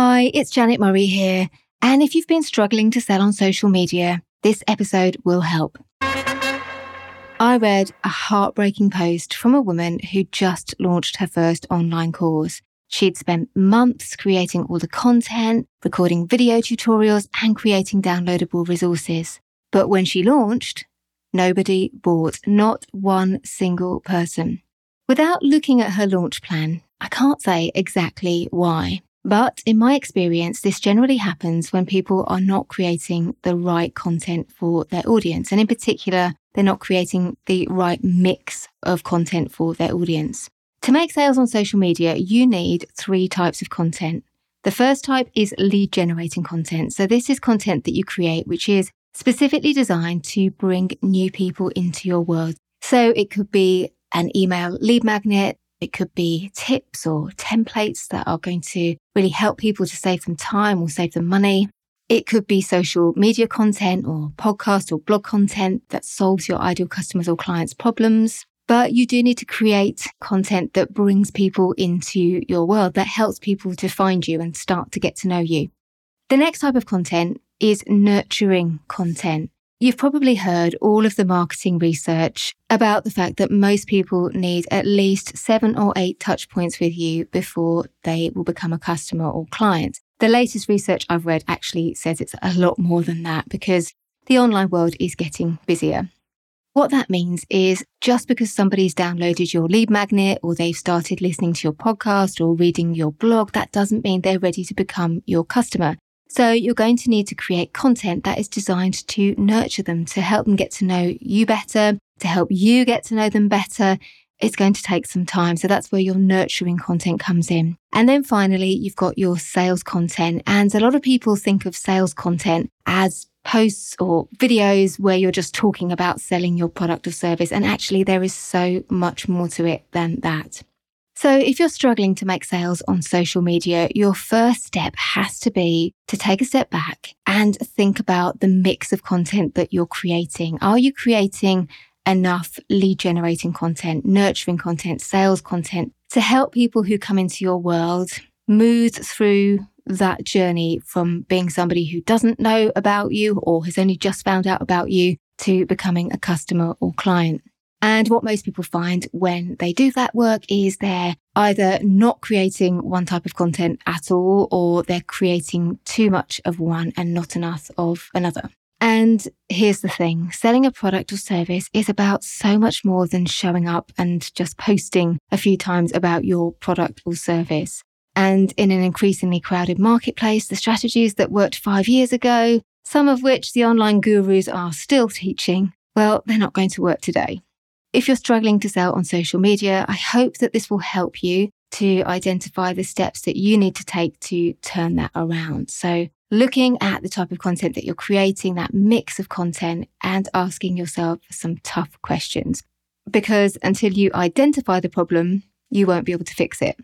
Hi, it's Janet Murray here. And if you've been struggling to sell on social media, this episode will help. I read a heartbreaking post from a woman who just launched her first online course. She'd spent months creating all the content, recording video tutorials, and creating downloadable resources. But when she launched, nobody bought, not one single person. Without looking at her launch plan, I can't say exactly why. But in my experience, this generally happens when people are not creating the right content for their audience. And in particular, they're not creating the right mix of content for their audience. To make sales on social media, you need three types of content. The first type is lead generating content. So this is content that you create, which is specifically designed to bring new people into your world. So it could be an email lead magnet, it could be tips or templates that are going to really help people to save them time or save them money. It could be social media content or podcast or blog content that solves your ideal customers or clients' problems. But you do need to create content that brings people into your world, that helps people to find you and start to get to know you. The next type of content is nurturing content. You've probably heard all of the marketing research about the fact that most people need at least seven or eight touch points with you before they will become a customer or client. The latest research I've read actually says it's a lot more than that because the online world is getting busier. What that means is just because somebody's downloaded your lead magnet or they've started listening to your podcast or reading your blog, that doesn't mean they're ready to become your customer. So you're going to need to create content that is designed to nurture them, to help them get to know you better, to help you get to know them better. It's going to take some time. So that's where your nurturing content comes in. And then finally, you've got your sales content. And a lot of people think of sales content as posts or videos where you're just talking about selling your product or service. And actually, there is so much more to it than that. So, if you're struggling to make sales on social media, your first step has to be to take a step back and think about the mix of content that you're creating. Are you creating enough lead generating content, nurturing content, sales content to help people who come into your world move through that journey from being somebody who doesn't know about you or has only just found out about you to becoming a customer or client? And what most people find when they do that work is they're either not creating one type of content at all, or they're creating too much of one and not enough of another. And here's the thing selling a product or service is about so much more than showing up and just posting a few times about your product or service. And in an increasingly crowded marketplace, the strategies that worked five years ago, some of which the online gurus are still teaching, well, they're not going to work today. If you're struggling to sell on social media, I hope that this will help you to identify the steps that you need to take to turn that around. So, looking at the type of content that you're creating, that mix of content, and asking yourself some tough questions. Because until you identify the problem, you won't be able to fix it.